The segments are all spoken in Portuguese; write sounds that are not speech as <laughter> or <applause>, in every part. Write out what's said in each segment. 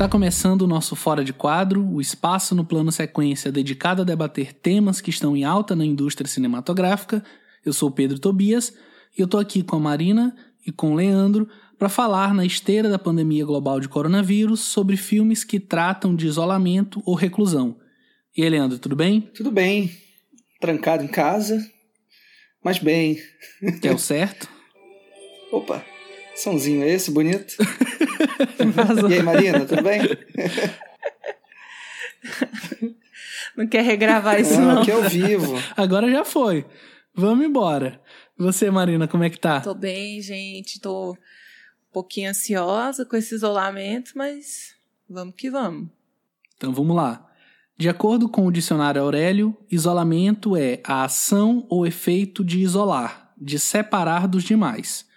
Está começando o nosso Fora de Quadro, o espaço no plano sequência dedicado a debater temas que estão em alta na indústria cinematográfica. Eu sou Pedro Tobias e eu tô aqui com a Marina e com o Leandro para falar na esteira da pandemia global de coronavírus sobre filmes que tratam de isolamento ou reclusão. E aí, Leandro, tudo bem? Tudo bem. Trancado em casa, mas bem. Que é o certo? Opa, somzinho é esse, bonito? e aí, Marina, tudo bem? Não quer regravar isso, não. não. Aqui é ao vivo. Agora já foi. Vamos embora. Você, Marina, como é que tá? Tô bem, gente. Tô um pouquinho ansiosa com esse isolamento, mas vamos que vamos. Então vamos lá. De acordo com o dicionário Aurélio, isolamento é a ação ou efeito de isolar, de separar dos demais.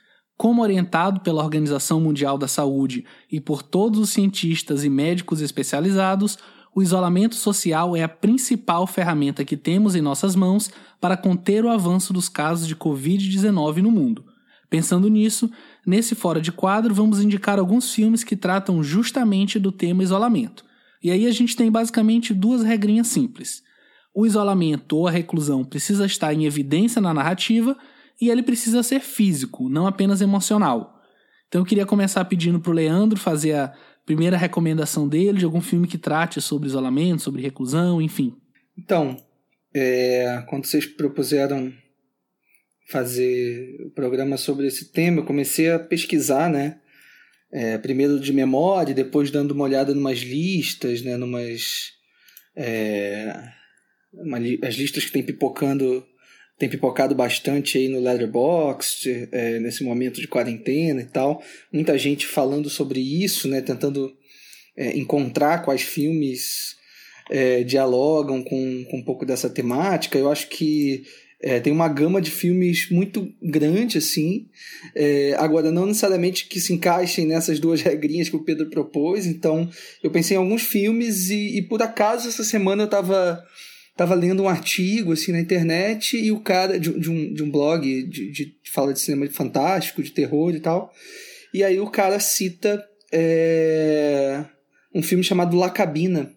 Como orientado pela Organização Mundial da Saúde e por todos os cientistas e médicos especializados, o isolamento social é a principal ferramenta que temos em nossas mãos para conter o avanço dos casos de Covid-19 no mundo. Pensando nisso, nesse Fora de Quadro vamos indicar alguns filmes que tratam justamente do tema isolamento. E aí a gente tem basicamente duas regrinhas simples. O isolamento ou a reclusão precisa estar em evidência na narrativa e ele precisa ser físico, não apenas emocional. Então eu queria começar pedindo para o Leandro fazer a primeira recomendação dele de algum filme que trate sobre isolamento, sobre reclusão, enfim. Então, é, quando vocês propuseram fazer o programa sobre esse tema, eu comecei a pesquisar, né? É, primeiro de memória, depois dando uma olhada numas listas, né? Numas. É, uma, as listas que tem pipocando tem pipocado bastante aí no Letterboxd, é, nesse momento de quarentena e tal. Muita gente falando sobre isso, né? Tentando é, encontrar quais filmes é, dialogam com, com um pouco dessa temática. Eu acho que é, tem uma gama de filmes muito grande, assim. É, agora, não necessariamente que se encaixem nessas duas <laughs> regrinhas que o Pedro propôs. Então, eu pensei em alguns filmes e, e por acaso, essa semana eu estava tava lendo um artigo assim na internet e o cara de, de um, de um blog de, de fala de cinema fantástico, de terror e tal. E aí o cara cita é, um filme chamado La Cabina,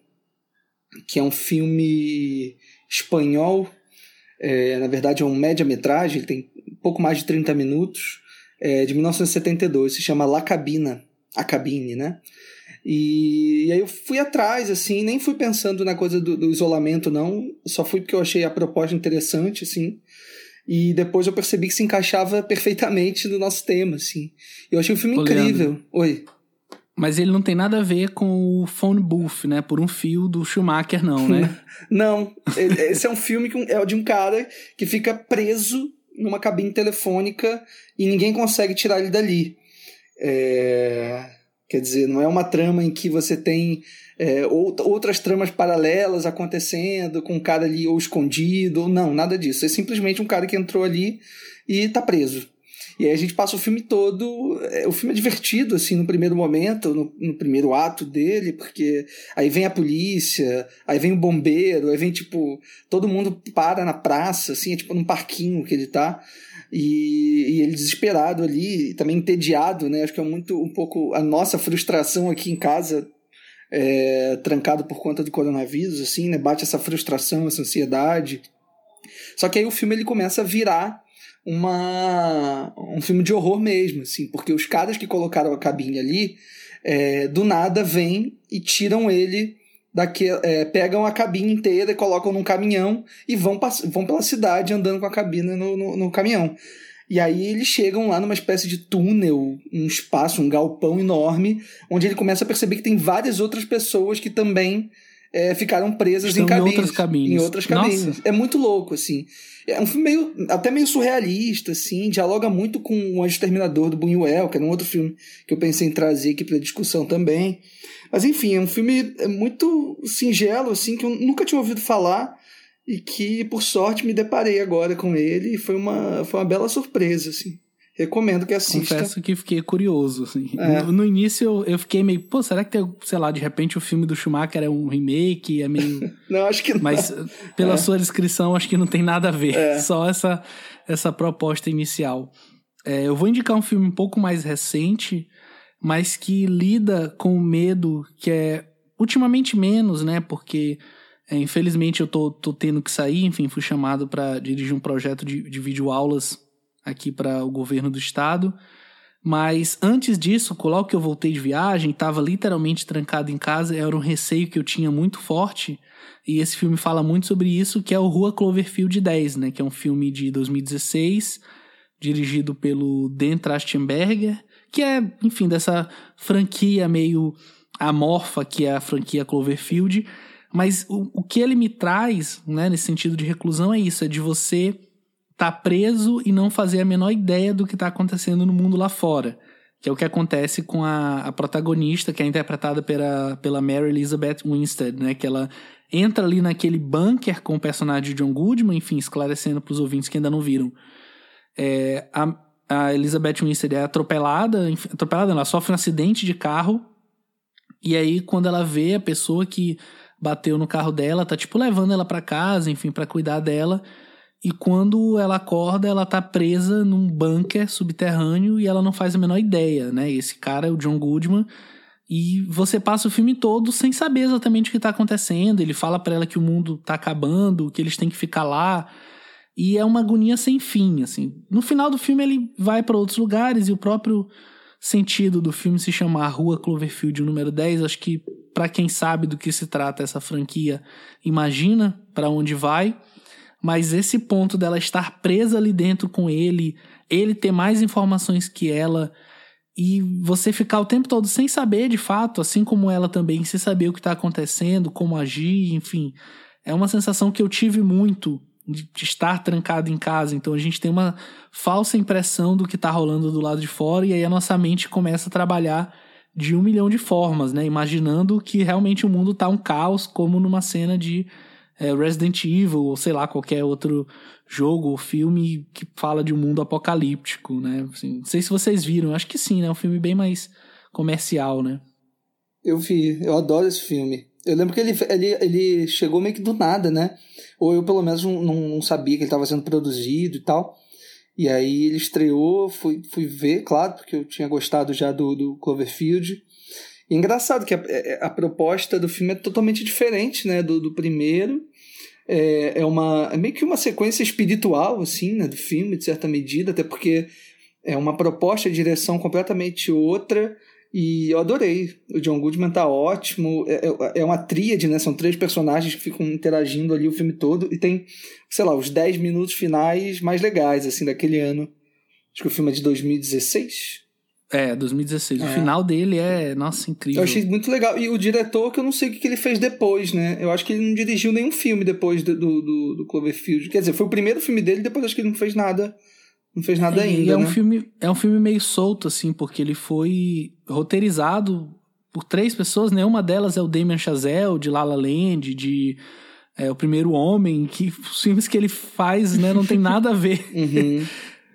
que é um filme espanhol. É, na verdade é um média-metragem, ele tem um pouco mais de 30 minutos, é, de 1972, se chama La Cabina, a cabine, né? E, e, aí eu fui atrás, assim, nem fui pensando na coisa do, do, isolamento, não. Só fui porque eu achei a proposta interessante, assim. E depois eu percebi que se encaixava <laughs> perfeitamente no nosso tema, assim. Eu achei o filme Ô, incrível. Leandro, Oi. Mas ele não tem nada a ver com o phone booth, né? Por um fio do Schumacher, não, né? <laughs> não. Esse é um filme que é de um cara que fica preso numa cabine telefônica e ninguém consegue tirar ele dali. É Quer dizer, não é uma trama em que você tem é, outras tramas paralelas acontecendo, com um cara ali ou escondido, ou não, nada disso. É simplesmente um cara que entrou ali e tá preso. E aí a gente passa o filme todo. É, o filme é divertido, assim, no primeiro momento, no, no, primeiro ato dele, porque aí vem a polícia, aí vem o bombeiro, aí vem, tipo, todo mundo para na praça, assim, é tipo num parquinho que ele tá. E, e, ele desesperado ali, também entediado, né? Acho que é muito um pouco a nossa frustração aqui em casa, é, trancado por conta do coronavírus, assim, né? Bate essa frustração, essa ansiedade. Só que aí o filme ele começa a virar uma um filme de horror mesmo, assim, porque os caras que colocaram a cabine ali, é, do nada vêm e tiram ele daqui, é, pegam a cabine inteira, colocam num caminhão e vão, vão pela cidade andando com a cabine no, no, no caminhão. E aí eles chegam lá numa espécie de túnel, um espaço, um galpão enorme, onde ele começa a perceber que tem várias outras pessoas que também é, ficaram presas Estão em cabines. Em outras cabines. Em outras cabines. Nossa. É muito louco, assim. É um filme meio, até meio surrealista, assim, dialoga muito com O Exterminador do Buñuel, que era um outro filme que eu pensei em trazer aqui para discussão também. Mas enfim, é um filme muito singelo, assim, que eu nunca tinha ouvido falar e que, por sorte, me deparei agora com ele e foi uma, foi uma bela surpresa, assim. Recomendo que assista. Confesso que fiquei curioso, assim. É. No, no, início eu, eu fiquei meio, pô, será que tem, sei lá, de repente o filme do Schumacher é um remake, é meio... <laughs> não, acho que não. Mas pela É. sua descrição, acho que não tem nada a ver. É. <laughs> Só essa, essa proposta inicial. É, eu vou indicar um filme um pouco mais recente, mas que lida com o medo que é ultimamente menos, né? Porque é, infelizmente eu tô, tô tendo que sair, enfim, fui chamado para dirigir um projeto de, de videoaulas aqui para o governo do estado. Mas antes disso, logo que eu voltei de viagem, estava literalmente trancado em casa, era um receio que eu tinha muito forte. E esse filme fala muito sobre isso, que é o Rua Cloverfield 10, né? Que é um filme de 2016, dirigido pelo Dan Trachtenberger, que é, enfim, dessa franquia meio amorfa que é a franquia Cloverfield. Mas o, o que ele me traz, né, nesse sentido de reclusão, é isso: é de você estar tá preso e não fazer a menor ideia do que está acontecendo no mundo lá fora. Que é o que acontece com a, a protagonista, que é interpretada pela, pela Mary Elizabeth Winstead, né? Que ela entra ali naquele bunker com o personagem de John Goodman, enfim, esclarecendo para os ouvintes que ainda não viram. É, a, a Elizabeth Winstead é atropelada, atropelada, ela sofre um acidente de carro, e aí quando ela vê a pessoa que bateu no carro dela, tá tipo levando ela para casa, enfim, para cuidar dela. E quando ela acorda, ela tá presa num bunker subterrâneo e ela não faz a menor ideia, né? Esse cara é o John Goodman. E você passa o filme todo sem saber exatamente o que tá acontecendo. Ele fala para ela que o mundo tá acabando, que eles têm que ficar lá. E é uma agonia sem fim, assim. No final do filme ele vai para outros lugares e o próprio sentido do filme se chamar Rua Cloverfield número 10, acho que para quem sabe do que se trata essa franquia, imagina para onde vai, mas esse ponto dela estar presa ali dentro com ele, ele ter mais informações que ela e você ficar o tempo todo sem saber de fato, assim como ela também, sem saber o que está acontecendo, como agir, enfim. É uma sensação que eu tive muito de estar trancado em casa. Então a gente tem uma falsa impressão do que está rolando do lado de fora e aí a nossa mente começa a trabalhar de um milhão de formas, né? Imaginando que realmente o mundo tá um caos, como numa cena de é, Resident Evil, ou sei lá, qualquer outro jogo ou filme que fala de um mundo apocalíptico, né? Assim, não sei se vocês viram, acho que sim, né? É um filme bem mais comercial, né? Eu vi, eu adoro esse filme. Eu lembro que ele, ele, ele chegou meio que do nada, né? Ou eu pelo menos não, não sabia que ele estava sendo produzido e tal. E aí ele estreou, fui, fui ver, claro, porque eu tinha gostado já do, do Cloverfield. E é engraçado que a, é, a, proposta do filme é totalmente diferente né, do, do primeiro. É, é, uma, é meio que uma sequência espiritual, assim, né, do filme, de certa medida, até porque é uma proposta de direção completamente outra. E eu adorei. O John Goodman tá ótimo. É, é, é uma tríade, né? São três personagens que ficam interagindo ali o filme todo. E tem, sei lá, os 10 minutos finais mais legais, assim, daquele ano. Acho que o filme é de 2016. É, 2016. É. O final dele é, nossa, incrível. Eu achei muito legal. E o diretor, que eu não sei o que ele fez depois, né? Eu acho que ele não dirigiu nenhum filme depois do, do, do Cloverfield. Quer dizer, foi o primeiro filme dele, depois acho que ele não fez nada não fez nada é, ainda. é um né? filme é um filme meio solto assim, porque ele foi roteirizado por três pessoas, né? Uma delas é o Damien Chazelle de La La Land, de é, o Primeiro Homem, que os filmes que ele faz, né, não tem nada a ver. <laughs> uhum.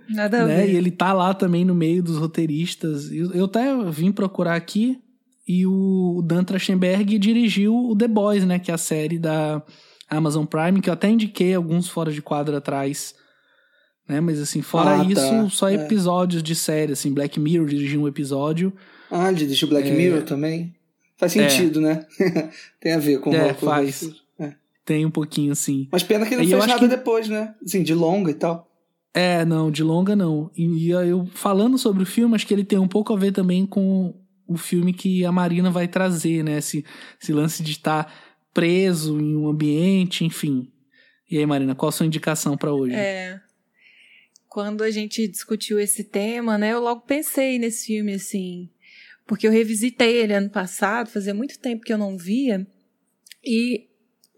Nada a né? ver. E ele tá lá também no meio dos roteiristas. Eu, eu até vim procurar aqui e o Dan Trachtenberg dirigiu o The Boys, né, que é a série da Amazon Prime, que eu até indiquei alguns fora de quadro atrás né? Mas assim, fora ah, isso, tá. só é. episódios de série, assim, Black Mirror dirigiu um episódio. Ah, ele dirigiu Black é... Mirror também? Faz sentido, é. né? <laughs> Tem a ver com é, faz. É. Tem um pouquinho, assim. Mas pena que ele não fez nada que... depois, né? Assim, de longa e tal. É, não, de longa não. E, e eu falando sobre o filme, acho que ele tem um pouco a ver também com o filme que a Marina vai trazer, né? Esse, esse lance de estar preso em um ambiente, enfim. E aí, Marina, qual a sua indicação para hoje? É, quando a gente discutiu esse tema, né, eu logo pensei nesse filme, assim, porque eu revisitei ele ano passado, fazia muito tempo que eu não via, e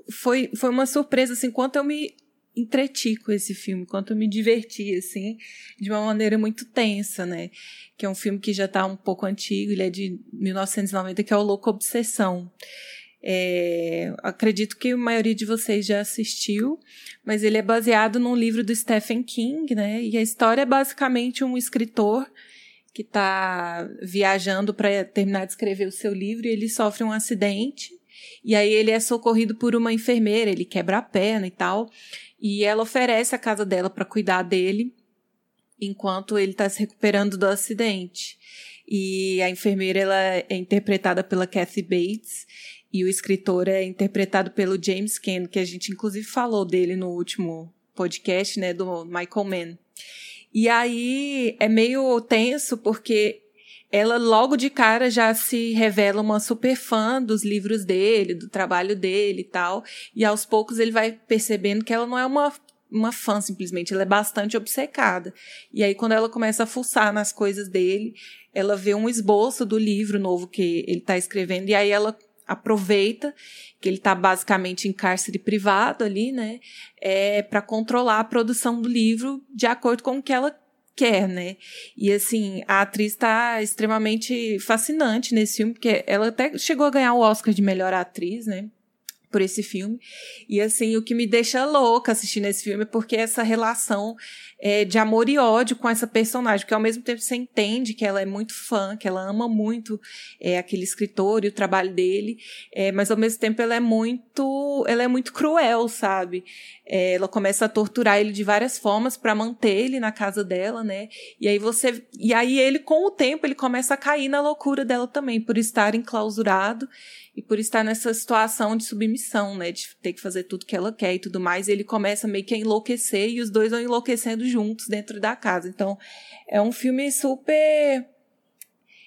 foi, foi uma surpresa, assim, quanto eu me entreti com esse filme, quanto eu me diverti, assim, de uma maneira muito tensa, né, que é um filme que já está um pouco antigo, ele é de 1990, que é o Louco Obsessão. É, acredito que a maioria de vocês já assistiu, mas ele é baseado num livro do Stephen King, né? E a história é basicamente um escritor que está viajando para terminar de escrever o seu livro e ele sofre um acidente. E aí ele é socorrido por uma enfermeira, ele quebra a perna e tal. E ela oferece a casa dela para cuidar dele enquanto ele está se recuperando do acidente. E a enfermeira ela é interpretada pela Kathy Bates e o escritor é interpretado pelo James Ken, que a gente inclusive falou dele no último podcast, né, do Michael Mann. E aí é meio tenso porque ela logo de cara já se revela uma super fã dos livros dele, do trabalho dele e tal. E aos poucos ele vai percebendo que ela não é uma uma fã simplesmente, ela é bastante obcecada. E aí quando ela começa a fuçar nas coisas dele, ela vê um esboço do livro novo que ele está escrevendo e aí ela aproveita que ele está basicamente em cárcere privado ali, né, é, para controlar a produção do livro de acordo com o que ela quer, né? E assim, a atriz está extremamente fascinante nesse filme, porque ela até chegou a ganhar o Oscar de melhor atriz, né? Por esse filme. E assim, o que me deixa louca assistindo esse filme é porque essa relação é, de amor e ódio com essa personagem, porque ao mesmo tempo você entende que ela é muito fã, que ela ama muito é, aquele escritor e o trabalho dele, é, mas ao mesmo tempo ela é muito, ela é muito cruel, sabe? É, ela começa a torturar ele de várias formas para manter ele na casa dela, né? E aí você, e aí ele com o tempo ele começa a cair na loucura dela também por estar enclausurado e por estar nessa situação de submissão, né, de ter que fazer tudo que ela quer e tudo mais, ele começa meio que a enlouquecer e os dois vão enlouquecendo juntos dentro da casa. Então, é um filme super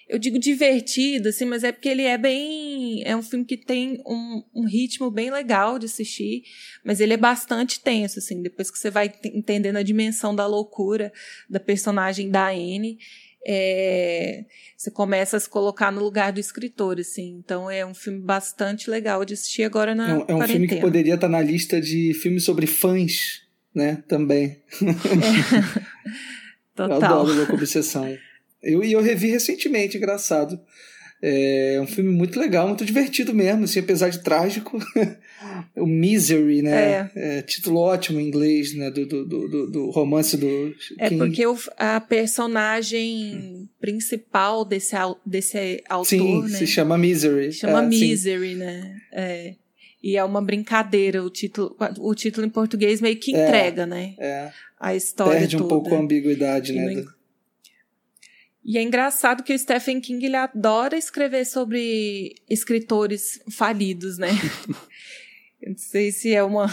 eu digo divertido, assim, mas é porque ele é bem. É um filme que tem um, um, ritmo bem legal de assistir, mas ele é bastante tenso, assim, depois que você vai entendendo a dimensão da loucura da personagem da Anne é, você começa a se colocar no lugar do escritor, assim. Então é um filme bastante legal de assistir agora na É um, é um filme que poderia estar na lista de filmes sobre fãs, né? Também. É. Total. <laughs> Eu adoro Louco Obsessão. Eu, e eu revi recentemente, engraçado. É um filme muito legal, muito divertido mesmo, assim, apesar de trágico. <laughs> o Misery, né? É. é. título ótimo em inglês, né? Do, do, do, do romance do. É porque o, a personagem principal desse, desse autor. Sim, né? se chama Misery. Chama é, Misery, sim. né? É. E é uma brincadeira, o título, o título em português meio que é, entrega, né? É. A história. Perde um pouco a ambiguidade, né? E é engraçado que o Stephen King ele adora escrever sobre escritores falidos, né? <laughs> Eu não sei se é uma,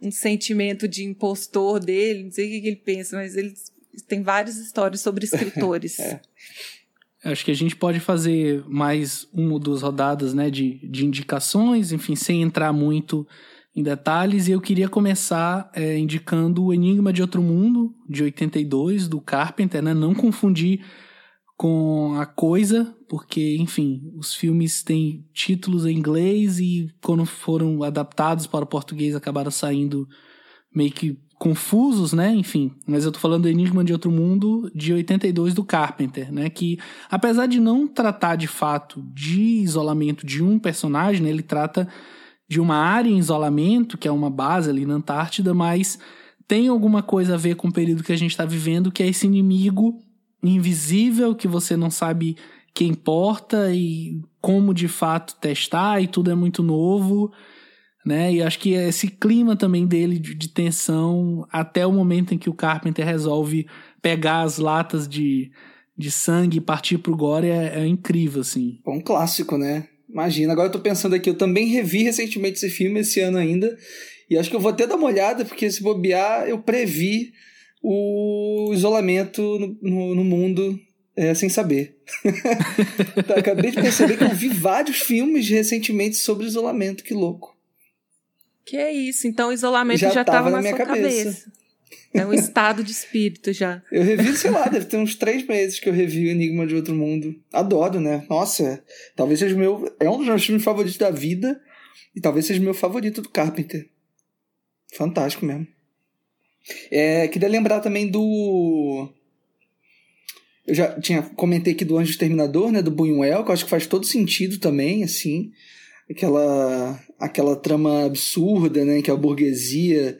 um sentimento de impostor dele, não sei o que ele pensa, mas ele tem várias histórias sobre escritores. <laughs> é. Acho que a gente pode fazer mais uma ou duas rodadas né, de, de indicações, enfim, sem entrar muito em detalhes. E eu queria começar é, indicando o Enigma de Outro Mundo, de 82, do Carpenter, né? Não confundir com a coisa, porque, enfim, os filmes têm títulos em inglês e quando foram adaptados para o português acabaram saindo meio que confusos, né? Enfim, mas eu tô falando do Enigma de Outro Mundo de 82 do Carpenter, né? Que apesar de não tratar de fato de isolamento de um personagem, né? ele trata de uma área em isolamento, que é uma base ali na Antártida, mas tem alguma coisa a ver com o período que a gente está vivendo, que é esse inimigo invisível que você não sabe quem porta e como de fato testar e tudo é muito novo, né? E acho que esse clima também dele de, de tensão até o momento em que o Carpenter resolve pegar as latas de, de sangue e partir pro gore é, é incrível, assim. Um clássico, né? Imagina, agora eu tô pensando aqui, eu também revi recentemente esse filme, esse ano ainda, e acho que eu vou até dar uma olhada, porque se bobear, eu previ o isolamento no, no, no mundo é, sem saber. <laughs> Tá, acabei de perceber que eu vi vários filmes recentemente sobre isolamento, que louco. Que é isso, então o isolamento já estava na, na, minha cabeça. cabeça. É um <laughs> estado de espírito já. Eu revi, sei lá, deve ter uns três meses que eu revi o Enigma de Outro Mundo. Adoro, né? Nossa, talvez seja o meu. É um dos meus filmes favoritos da vida e talvez seja o meu favorito do Carpenter. Fantástico mesmo. É, queria lembrar também do. Eu já tinha comentei aqui do Anjo Exterminador, né? Do Buñuel, que eu acho que faz todo sentido também, assim. Aquela, aquela trama absurda, né? Que a burguesia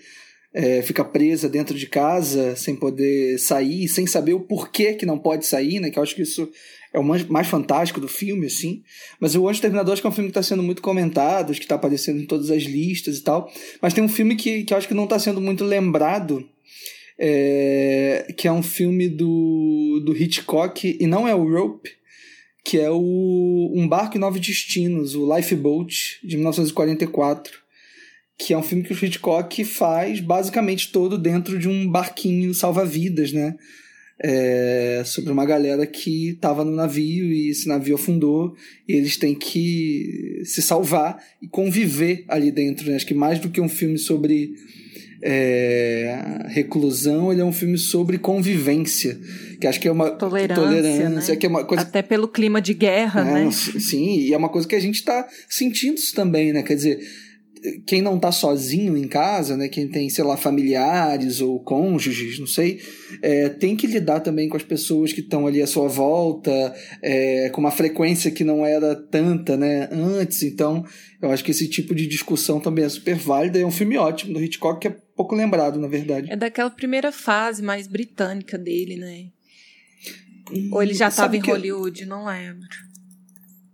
é, fica presa dentro de casa sem poder sair, sem saber o porquê que não pode sair, né? Que eu acho que isso é o mais, fantástico do filme, assim. Mas o Anjo Terminador acho que é um filme que está sendo muito comentado, que está aparecendo em todas as listas e tal. Mas tem um filme que, que eu acho que não está sendo muito lembrado, é, que é um filme do, do Hitchcock, e não é o Rope, que é o Um Barco e Nove Destinos, o Lifeboat, de 1944, que é um filme que o Hitchcock faz basicamente todo dentro de um barquinho salva-vidas, né? É, sobre uma galera que estava no navio e esse navio afundou e eles têm que se salvar e conviver ali dentro. Né? Acho que mais do que um filme sobre é, reclusão, ele é um filme sobre convivência, que acho que é uma tolerância, tolerância né? que é uma coisa até pelo clima de guerra, é, né? Sim, e é uma coisa que a gente está sentindo isso também, né? Quer dizer, quem não está sozinho em casa, né, quem tem, sei lá, familiares ou cônjuges, não sei, é, tem que lidar também com as pessoas que estão ali à sua volta, é, com uma frequência que não era tanta, né, antes. Então, eu acho que esse tipo de discussão também é super válida. É um filme ótimo do Hitchcock que é pouco lembrado, na verdade. É daquela primeira fase mais britânica dele, né? Hum, ou ele já estava em Hollywood, não lembro.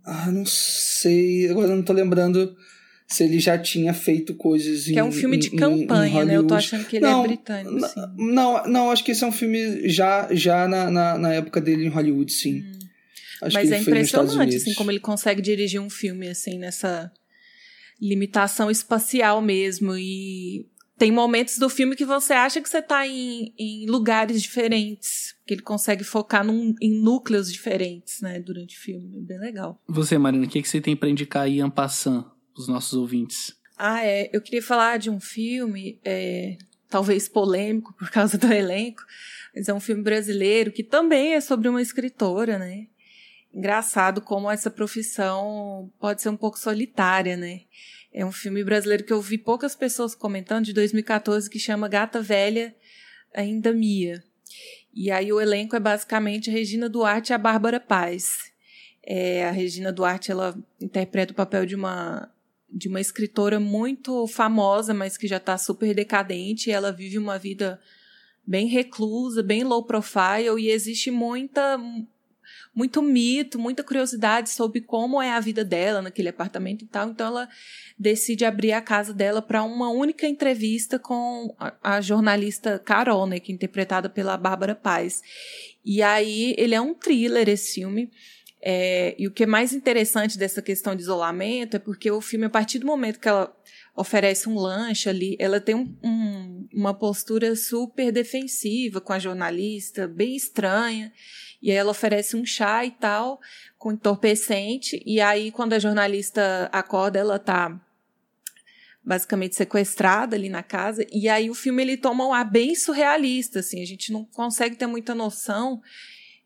Ah, não sei. Agora eu não tô lembrando se ele já tinha feito coisas que é um filme de campanha, né? Eu tô achando que ele é não, é britânico. Sim. Não, não, acho que esse é um filme já, já na, na, na época dele em Hollywood, sim. Hum. Mas é impressionante, assim, como ele consegue dirigir um filme, assim, nessa limitação espacial mesmo. E tem momentos do filme que você acha que você tá em, em lugares diferentes. Que ele consegue focar num, em núcleos diferentes, né, durante o filme. É bem legal. Você, Marina, o que, que você tem para indicar aí, Ampassan? Os nossos ouvintes? Ah, é. Eu queria falar de um filme, é, talvez polêmico por causa do elenco, mas é um filme brasileiro que também é sobre uma escritora, né? Engraçado como essa profissão pode ser um pouco solitária, né? É um filme brasileiro que eu vi poucas pessoas comentando, de 2014, que chama Gata Velha Ainda Mia. E aí o elenco é basicamente a Regina Duarte e a Bárbara Paz. É, a Regina Duarte, ela interpreta o papel de uma de uma escritora muito famosa, mas que já está super decadente. ela vive uma vida bem reclusa, bem low profile, e existe muita muito mito, muita curiosidade sobre como é a vida dela naquele apartamento e tal. Então ela decide abrir a casa dela para uma única entrevista com a, a, jornalista Carol, né, que é interpretada pela Bárbara Paz. E aí ele é um thriller esse filme. É, e o que é mais interessante dessa questão de isolamento é porque o filme, a partir do momento que ela oferece um lanche ali, ela tem um, um, uma postura super defensiva com a jornalista, bem estranha. E aí ela oferece um chá e tal, com entorpecente. E aí, quando a jornalista acorda, ela tá basicamente sequestrada ali na casa. E aí o filme ele toma um ar bem surrealista, assim. A gente não consegue ter muita noção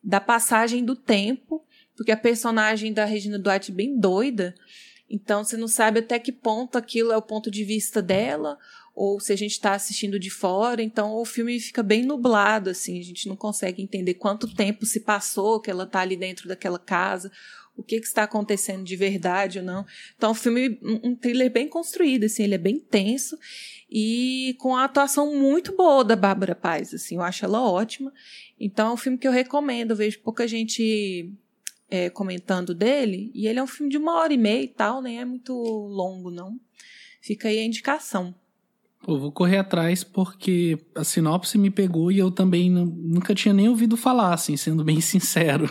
da passagem do tempo porque a personagem da Regina Duarte é bem doida, então você não sabe até que ponto aquilo é o ponto de vista dela, ou se a gente está assistindo de fora, então o filme fica bem nublado, assim, a gente não consegue entender quanto tempo se passou que ela está ali dentro daquela casa, o que, que, está acontecendo de verdade ou não. Então, o filme, um thriller bem construído, assim, ele é bem tenso e com a atuação muito boa da Bárbara Paz, assim, eu acho ela ótima. Então, é um filme que eu recomendo, eu vejo pouca gente é, comentando dele, e ele é um filme de uma hora e meia e tal, nem é muito longo, não. Fica aí a indicação. Eu vou correr atrás porque a sinopse me pegou e eu também não, nunca tinha nem ouvido falar, assim, sendo bem <laughs> sincero.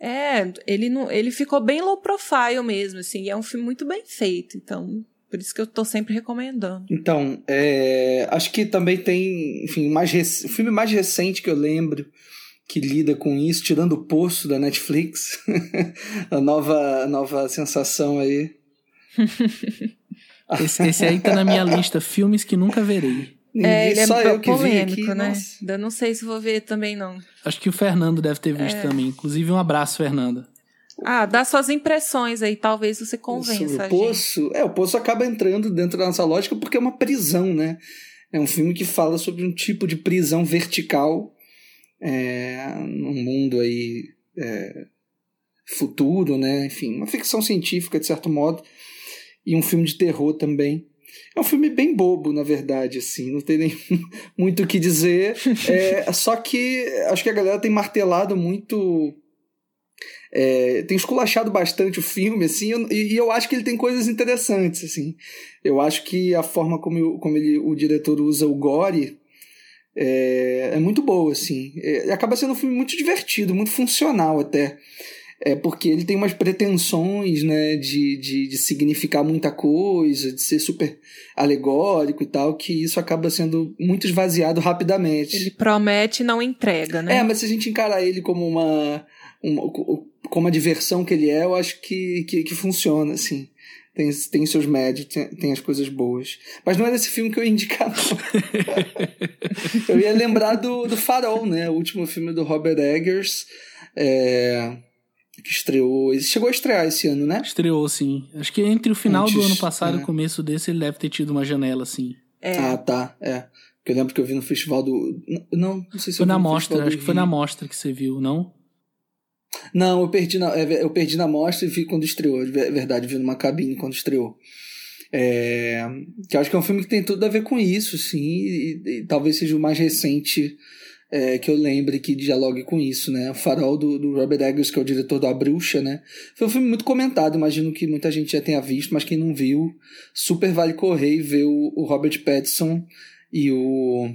É, ele, não, ele ficou bem low profile mesmo, assim, e é um filme muito bem feito, então por isso que eu tô sempre recomendando. Então, é, acho que também tem, enfim, mais o filme mais recente que eu lembro que lida com isso, tirando o poço da Netflix, <laughs> a nova, a nova sensação aí. <laughs> esse, esse, aí tá na minha lista, filmes que nunca verei. É, ele é só eu que polêmico, vi aqui, né? Nossa. Ainda não sei se vou ver também, não. Acho que o Fernando deve ter visto é. também. Inclusive, um abraço, Fernando. Ah, dá suas impressões aí, talvez você convença. O Poço, é, o Poço acaba entrando dentro da nossa lógica porque é uma prisão, né? É um filme que fala sobre um tipo de prisão vertical é, num mundo aí é, futuro, né? Enfim, uma ficção científica de certo modo e um filme de terror também. É um filme bem bobo, na verdade, assim, não tem nem <laughs> muito o que dizer. É, só que acho que a galera tem martelado muito. É, tem esculachado bastante o filme, assim, e, e, eu acho que ele tem coisas interessantes, assim. Eu acho que a forma como, eu, como ele, o diretor usa o gore é, é muito boa, assim. É, acaba sendo um filme muito divertido, muito funcional até. é porque ele tem umas pretensões, né, de, de, de, significar muita coisa, de ser super alegórico e tal, que isso acaba sendo muito esvaziado rapidamente. Ele promete e não entrega, né? É, mas se a gente encarar ele como uma, uma como a diversão que ele é, eu acho que, que, que funciona, assim. Tem, tem seus médios, tem, tem, as coisas boas. Mas não era esse filme que eu ia indicar, não. <laughs> eu ia lembrar do, do Farol, né? O último filme do Robert Eggers. É que estreou. Chegou a estrear esse ano, né? Estreou, sim. Acho que entre o final Antes, do ano passado é. e o começo desse, ele deve ter tido uma janela, assim. É. Ah, tá. É. Porque eu lembro que eu vi no festival do. Não, não sei se foi na mostra, acho que foi na mostra que você viu, não? Não, eu perdi na, é, eu perdi na mostra e vi quando estreou. É verdade, vi numa cabine quando estreou. É, que acho que é um filme que tem tudo a ver com isso, sim, e, e talvez seja o mais recente é, que eu lembre que dialogue com isso, né? O Farol do, do Robert Eggers, que é o diretor da Bruxa, né? Foi um filme muito comentado, imagino que muita gente já tenha visto, mas quem não viu, super vale correr e ver o, o Robert Pattinson e o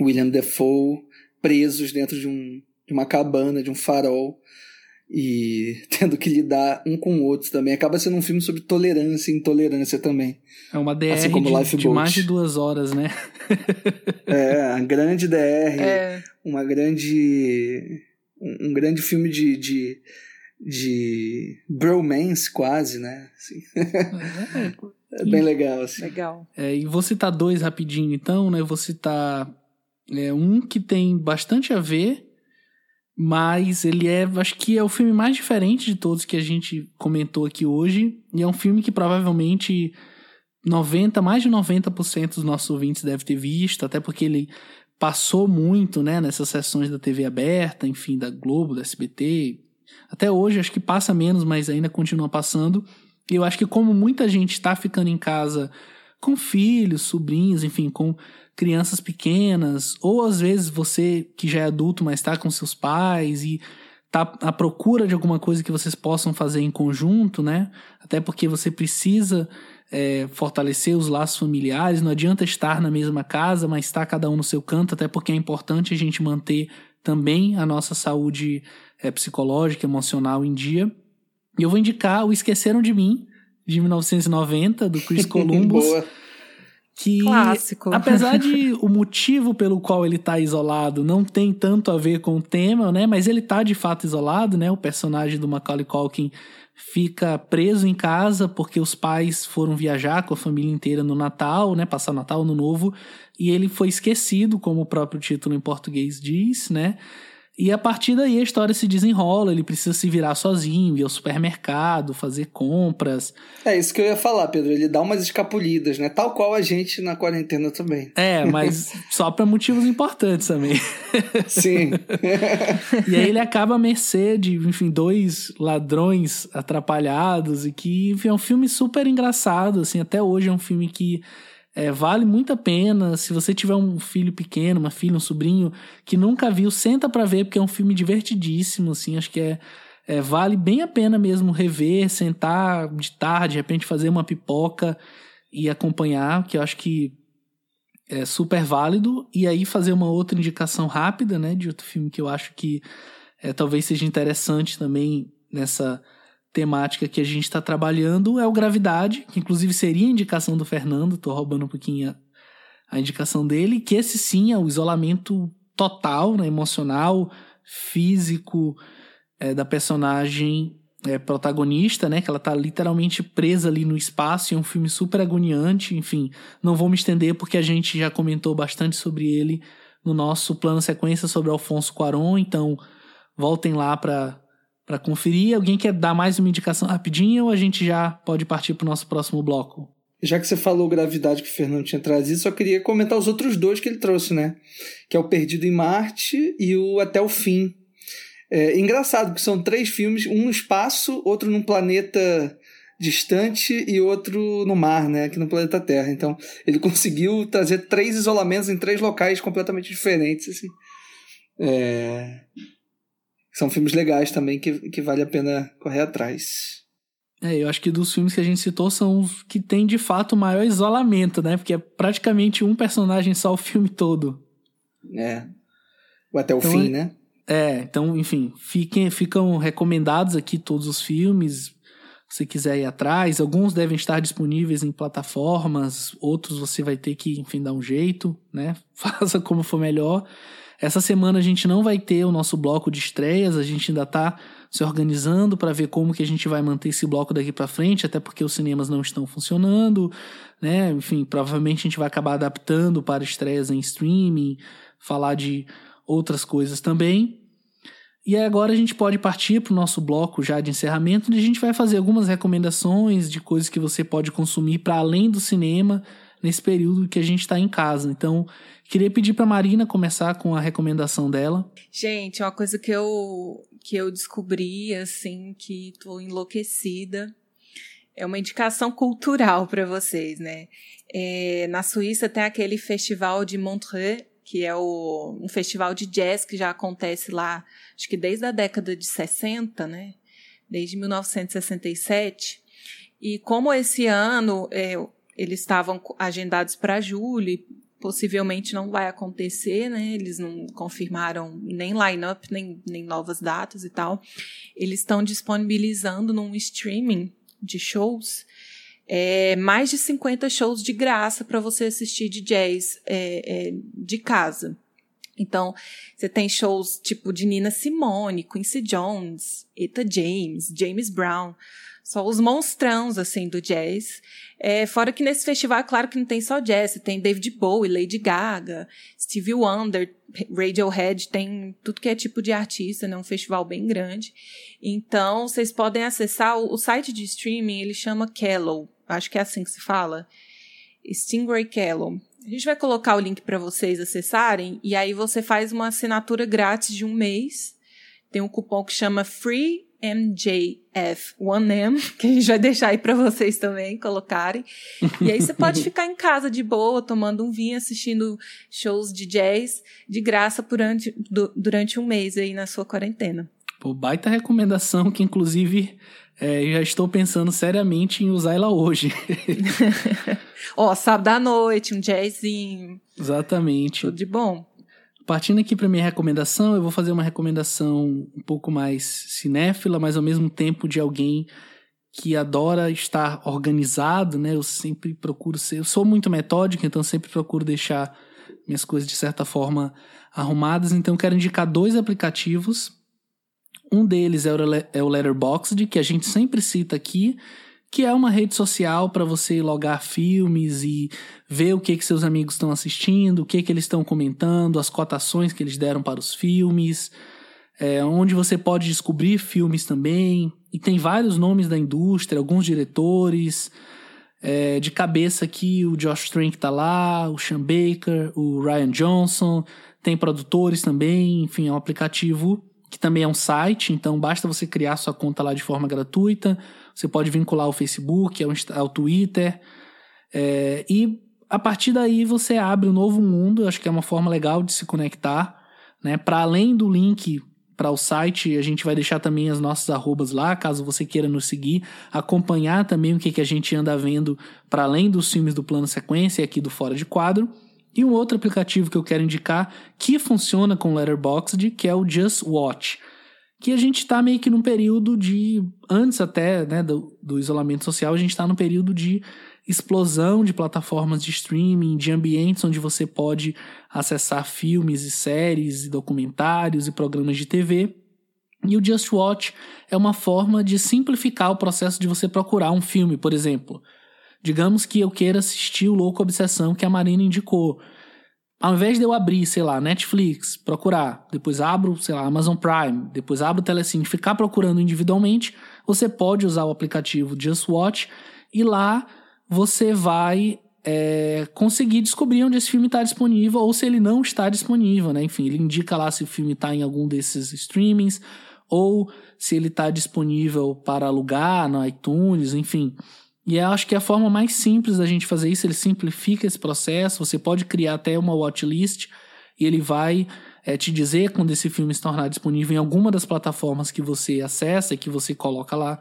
William Defoe presos dentro de, um, de uma cabana, de um farol, e <laughs> tendo que lidar um com o outro também. Acaba sendo um filme sobre tolerância e intolerância também. É uma DR assim como de, de mais de duas horas, né? é, a grande DR, <laughs> é. uma grande. Um, grande filme de, de, de bromance, quase, né? Assim. É, <laughs> é, bem legal, assim. Legal. É, e vou citar dois rapidinho, então, né? Vou citar é, um que tem bastante a ver mas ele é, acho que é o filme mais diferente de todos que a gente comentou aqui hoje. E é um filme que provavelmente 90, mais de 90% dos nossos ouvintes deve ter visto, até porque ele passou muito, né, nessas sessões da TV aberta, enfim, da Globo, da SBT. Até hoje acho que passa menos, mas ainda continua passando. E eu acho que como muita gente está ficando em casa com filhos, sobrinhos, enfim, com crianças pequenas, ou às vezes você que já é adulto, mas está com seus pais e tá à procura de alguma coisa que vocês possam fazer em conjunto, né? Até porque você precisa é, fortalecer os laços familiares, não adianta estar na mesma casa, mas estar cada um no seu canto, até porque é importante a gente manter também a nossa saúde é, psicológica, emocional em dia. E eu vou indicar o Esqueceram de Mim, de 1990, do Chris <laughs> Columbus. Boa que Clássico. apesar de <laughs> o motivo pelo qual ele tá isolado não tem tanto a ver com o tema, né, mas ele tá de fato isolado, né? O personagem do Macaulay Culkin fica preso em casa porque os pais foram viajar com a família inteira no Natal, né, passar o Natal no Novo, e ele foi esquecido, como o próprio título em português diz, né? E a partir daí a história se desenrola, ele precisa se virar sozinho, ir ao supermercado, fazer compras. É isso que eu ia falar, Pedro. Ele dá umas escapulidas, né? Tal qual a gente na quarentena também. É, mas <laughs> só para motivos importantes também. Sim. <laughs> e aí ele acaba à mercê de, enfim, dois ladrões atrapalhados e que, enfim, é um filme super engraçado, assim, até hoje é um filme que é, vale muito a pena. Se você tiver um filho pequeno, uma filha, um sobrinho que nunca viu, senta para ver, porque é um filme divertidíssimo, assim. Acho que é, é, vale bem a pena mesmo rever, sentar de tarde, de repente fazer uma pipoca e acompanhar, que eu acho que é super válido. E aí fazer uma outra indicação rápida, né, de outro filme que eu acho que é, talvez seja interessante também nessa temática que a gente está trabalhando é o Gravidade, que inclusive seria a indicação do Fernando, tô roubando um pouquinho a, a indicação dele, que esse sim é o isolamento total, né, emocional, físico é, da personagem é, protagonista, né, que ela tá literalmente presa ali no espaço, é um filme super agoniante, enfim, não vou me estender porque a gente já comentou bastante sobre ele no nosso plano sequência sobre Alfonso Cuarón, então voltem lá para para conferir. Alguém quer dar mais uma indicação rapidinho ou a gente já pode partir para o nosso próximo bloco? Já que você falou gravidade que o Fernando tinha trazido, só queria comentar os outros dois que ele trouxe, né? Que é o Perdido em Marte e o Até o Fim. É engraçado, porque são três filmes, um no espaço, outro num planeta distante e outro no mar, né, aqui no planeta Terra. Então, ele <laughs> conseguiu trazer três isolamentos em três locais completamente diferentes, assim. É... São filmes legais também que, que vale a pena correr atrás. É, eu acho que dos filmes que a gente citou são os que tem de fato maior isolamento, né? Porque é praticamente um personagem só o filme todo. É. Ou até o então, fim, né? É, então, enfim, fiquem, ficam recomendados aqui todos os filmes. Se quiser ir atrás, alguns devem estar disponíveis em plataformas, outros você vai ter que, enfim, dar um jeito, né? <laughs> Faça como for melhor. Essa semana a gente não vai ter o nosso bloco de estreias, a gente ainda está se organizando para ver como que a gente vai manter esse bloco daqui para frente, até porque os cinemas não estão funcionando, né? Enfim, provavelmente a gente vai acabar adaptando para estreias em streaming, falar de outras coisas também. E agora a gente pode partir para o nosso bloco já de encerramento, onde a gente vai fazer algumas recomendações de coisas que você pode consumir para além do cinema nesse período que a gente está em casa. Então, queria pedir para Marina começar com a recomendação dela. Gente, uma coisa que eu que eu descobri assim que estou enlouquecida é uma indicação cultural para vocês, né? É, na Suíça tem aquele festival de Montreux que é o, um festival de jazz que já acontece lá, acho que desde a década de 60, né? Desde 1967. E como esse ano é, eles estavam agendados para julho, possivelmente não vai acontecer, né? Eles não confirmaram nem line-up, nem, nem novas datas e tal. Eles estão disponibilizando num streaming de shows é, mais de 50 shows de graça para você assistir de jazz é, é, de casa. Então, você tem shows tipo de Nina Simone, Quincy Jones, Eta James, James Brown, só os monstrãos, assim, do jazz. É, fora que nesse festival, é claro que não tem só jazz, tem David Bowie, Lady Gaga, Stevie Wonder, Radiohead, tem tudo que é tipo de artista, né? Um festival bem grande. Então, vocês podem acessar o, o site de streaming, ele chama Kellow, acho que é assim que se fala. Stingray Kellow. A gente vai colocar o link para vocês acessarem e aí você faz uma assinatura grátis de um mês. Tem um cupom que chama Free MJF1M, <laughs> que a gente vai deixar aí para vocês também colocarem. E aí você pode <laughs> ficar em casa de boa, tomando um vinho, assistindo shows de jazz de graça durante, durante um mês aí na sua quarentena. Pô, baita recomendação que inclusive é, já estou pensando seriamente em usar ela hoje. <laughs> Ó, sábado à noite, um jazzinho. Exatamente. Tudo de bom. Partindo aqui para minha recomendação, eu vou fazer uma recomendação um pouco mais cinéfila, mas ao mesmo tempo de alguém que adora estar organizado, né? Eu sempre procuro ser, eu sou muito metódico, então sempre procuro deixar minhas coisas de certa forma arrumadas, então quero indicar dois aplicativos. Um deles é o, é Letterboxd, que a gente sempre cita aqui, que é uma rede social para você logar filmes e ver o que, que seus amigos estão assistindo, o que, que eles estão comentando, as cotações que eles deram para os filmes, é, onde você pode descobrir filmes também. E tem vários nomes da indústria, alguns diretores. É, de cabeça aqui, o Josh Trank tá lá, o Sean Baker, o Ryan Johnson, tem produtores também, enfim, é um aplicativo que também é um site, então basta você criar sua conta lá de forma gratuita você pode vincular o Facebook, ao, Twitter. É, e a partir daí você abre um novo mundo. Acho que é uma forma legal de se conectar. Né? Para além do link para o site, a gente vai deixar também as nossas arrobas lá, caso você queira nos seguir, acompanhar também o que, que a gente anda vendo para além dos filmes do plano sequência aqui do Fora de Quadro. E um outro aplicativo que eu quero indicar que funciona com Letterboxd, que é o Just Watch que a gente está meio que num período de. Antes até né, do, do isolamento social, a gente está num período de explosão de plataformas de streaming, de ambientes onde você pode acessar filmes e séries, e documentários e programas de TV. E o Just Watch é uma forma de simplificar o processo de você procurar um filme, por exemplo. Digamos que eu queira assistir o Louco Obsessão que a Marina indicou. Ao invés de eu abrir, sei lá, Netflix, procurar, depois abro, sei lá, Amazon Prime, depois abro o Telecine, ficar procurando individualmente, você pode usar o aplicativo Just Watch e lá você vai é, conseguir descobrir onde esse filme está disponível ou se ele não está disponível, né? Enfim, ele indica lá se o filme está em algum desses streamings ou se ele está disponível para alugar no iTunes, enfim. E eu acho que a forma mais simples da gente fazer isso, ele simplifica esse processo. Você pode criar até uma watchlist e ele vai é, te dizer quando esse filme se tornar disponível em alguma das plataformas que você acessa e que você coloca lá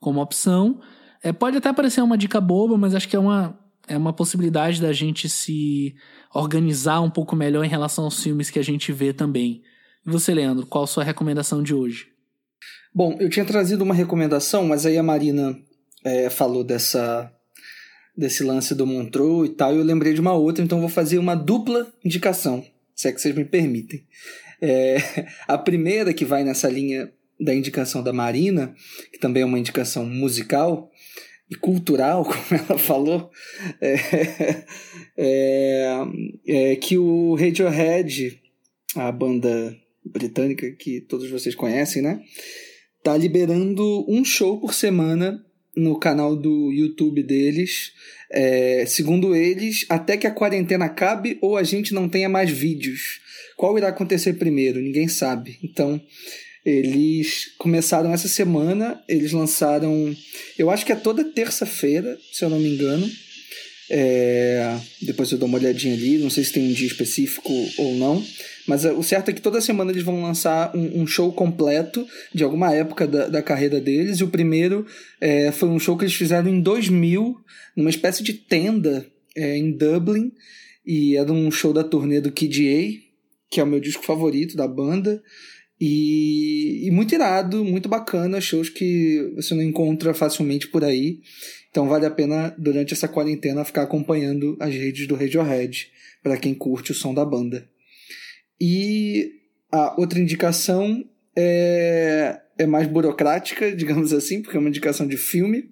como opção. É, pode até parecer uma dica boba, mas acho que é uma, é uma possibilidade da gente se organizar um pouco melhor em relação aos filmes que a gente vê também. E você, Leandro, qual a sua recomendação de hoje? Bom, eu tinha trazido uma recomendação, mas aí a Marina é, falou dessa desse lance do Montreux e tal, e eu lembrei de uma outra, então vou fazer uma dupla indicação, se é que vocês me permitem. É, <laughs> a primeira que vai nessa linha da indicação da Marina, que também é uma indicação musical e cultural, <laughs> como ela falou, é, <laughs> é, é que o Radiohead, a banda britânica que todos vocês conhecem, né? Tá liberando um show por semana no canal do YouTube deles. É, segundo eles, até que a quarentena acabe ou a gente não tenha mais vídeos. Qual irá acontecer primeiro? Ninguém sabe. Então, eles começaram essa semana, eles lançaram, eu acho que é toda terça-feira, se eu não me engano. É, depois eu dou uma olhadinha ali, não sei se tem um dia específico ou não. Mas é, o certo é que toda semana eles vão lançar um, um show completo de alguma época da, da carreira deles. E o primeiro é, foi um show que eles fizeram em 2000, numa espécie de tenda é, em Dublin. E era um show da turnê do Kid A, que é o meu disco favorito da banda. E, e, muito irado, muito bacana, shows que você não encontra facilmente por aí. Então vale a pena, durante essa quarentena, ficar acompanhando as redes do Radiohead, para quem curte o som da banda. E a outra indicação é, é mais burocrática, <laughs> digamos assim, porque é uma indicação de filme.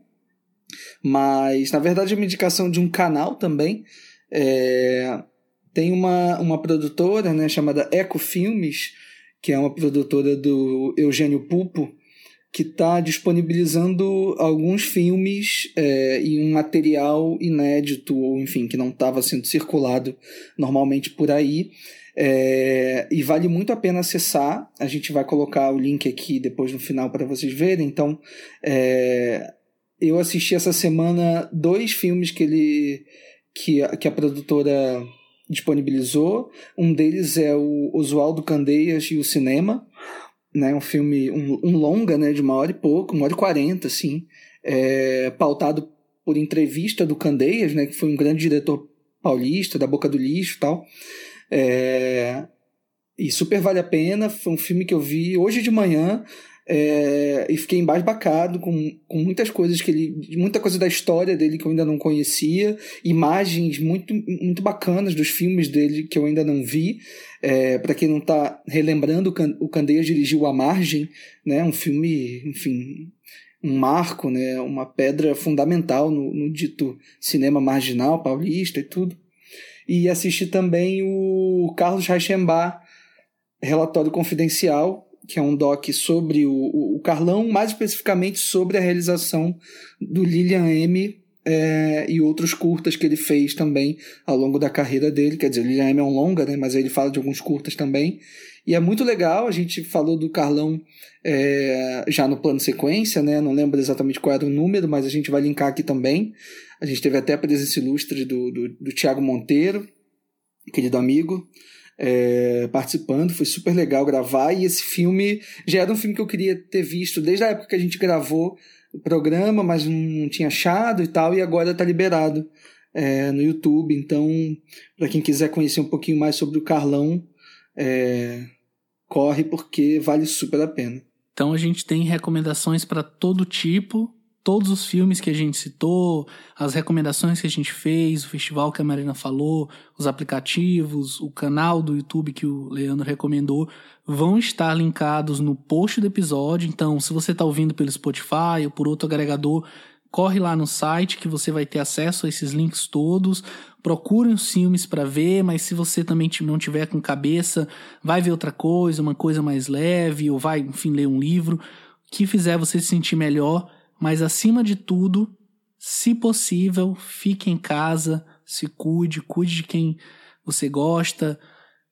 Mas, na verdade, é uma indicação de um canal também. É, tem uma, uma produtora né, chamada Eco Filmes, que é uma produtora do Eugênio Pupo, que está disponibilizando alguns filmes é, e um material inédito, ou enfim, que não estava sendo circulado normalmente por aí. É, e vale muito a pena acessar. A gente vai colocar o link aqui depois no final para vocês verem. Então, é, eu assisti essa semana dois filmes que ele que, a, que a produtora disponibilizou. Um deles é o Oswaldo Candeias e o Cinema, né? Um filme, um, um longa, né? De uma hora e pouco, uma hora e quarenta, assim, é, pautado por entrevista do Candeias, né? Que foi um grande diretor paulista, da Boca do Lixo e tal. É, e super vale a pena. Foi um filme que eu vi hoje de manhã é, e fiquei embasbacado com, com muitas coisas que ele. muita coisa da história dele que eu ainda não conhecia, imagens muito, muito bacanas dos filmes dele que eu ainda não vi. É, para quem não está relembrando, o Candeias dirigiu A Margem, né, um filme, enfim, um marco, né, uma pedra fundamental no, no dito cinema marginal paulista e tudo e assisti também o Carlos Reichenbach, Relatório Confidencial, que é um doc sobre o, o, Carlão, mais especificamente sobre a realização do Lilian M. É, e outros curtas que ele fez também ao longo da carreira dele. Quer dizer, o Lilian M é um longa, né, mas ele fala de alguns curtas também. E é muito legal, a gente falou do Carlão é, já no plano sequência, né? Não lembro exatamente qual era o número, mas a gente vai linkar aqui também. A gente teve até a presença ilustre do, do, do Tiago Monteiro, querido amigo, é, participando. Foi super legal gravar. E esse filme já era um filme que eu queria ter visto desde a época que a gente gravou o programa, mas não tinha achado e tal. E agora está liberado é, no YouTube. Então, para quem quiser conhecer um pouquinho mais sobre o Carlão, é, corre porque vale super a pena. Então a gente tem recomendações para todo tipo todos os filmes que a gente citou, as recomendações que a gente fez, o festival que a Marina falou, os aplicativos, o canal do YouTube que o Leandro recomendou, vão estar linkados no post do episódio. Então, se você está ouvindo pelo Spotify ou por outro agregador, corre lá no site que você vai ter acesso a esses links todos. Procure os filmes para ver, mas se você também não tiver com cabeça, vai ver outra coisa, uma coisa mais leve, ou vai, enfim, ler um livro que fizer você se sentir melhor mas acima de tudo, se possível, fique em casa, se cuide, cuide de quem você gosta,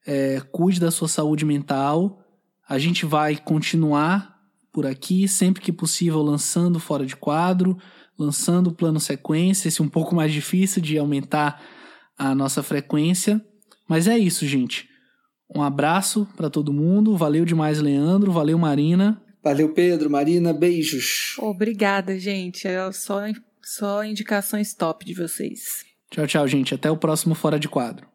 é, cuide da sua saúde mental. A gente vai continuar por aqui, sempre que possível, lançando fora de quadro, lançando plano sequência, esse é um pouco mais difícil de aumentar a nossa frequência. Mas é isso, gente. Um abraço para todo mundo. Valeu demais, Leandro. Valeu, Marina. Valeu, Pedro, Marina, beijos. Obrigada, gente. É só, só indicações top de vocês. Tchau, tchau, gente. Até o próximo Fora de Quadro.